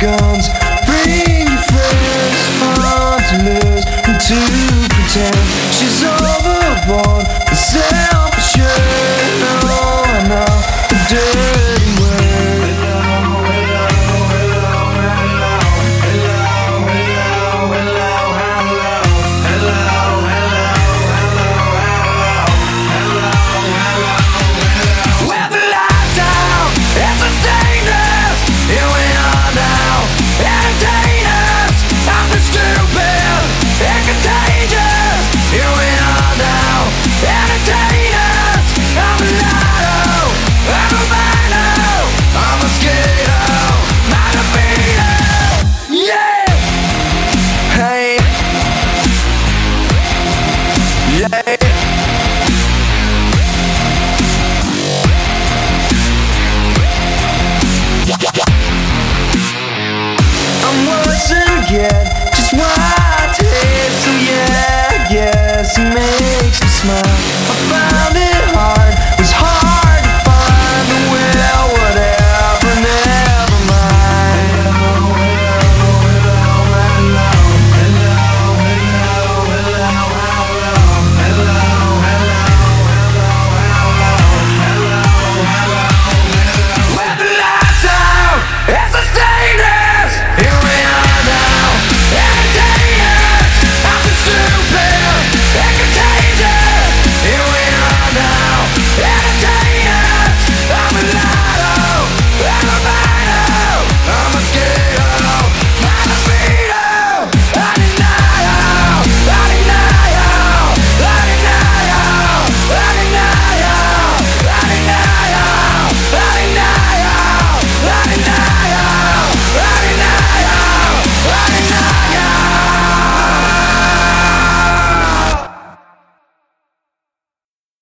guns. Bring your friends on to lose and to pretend she's on. Yeah.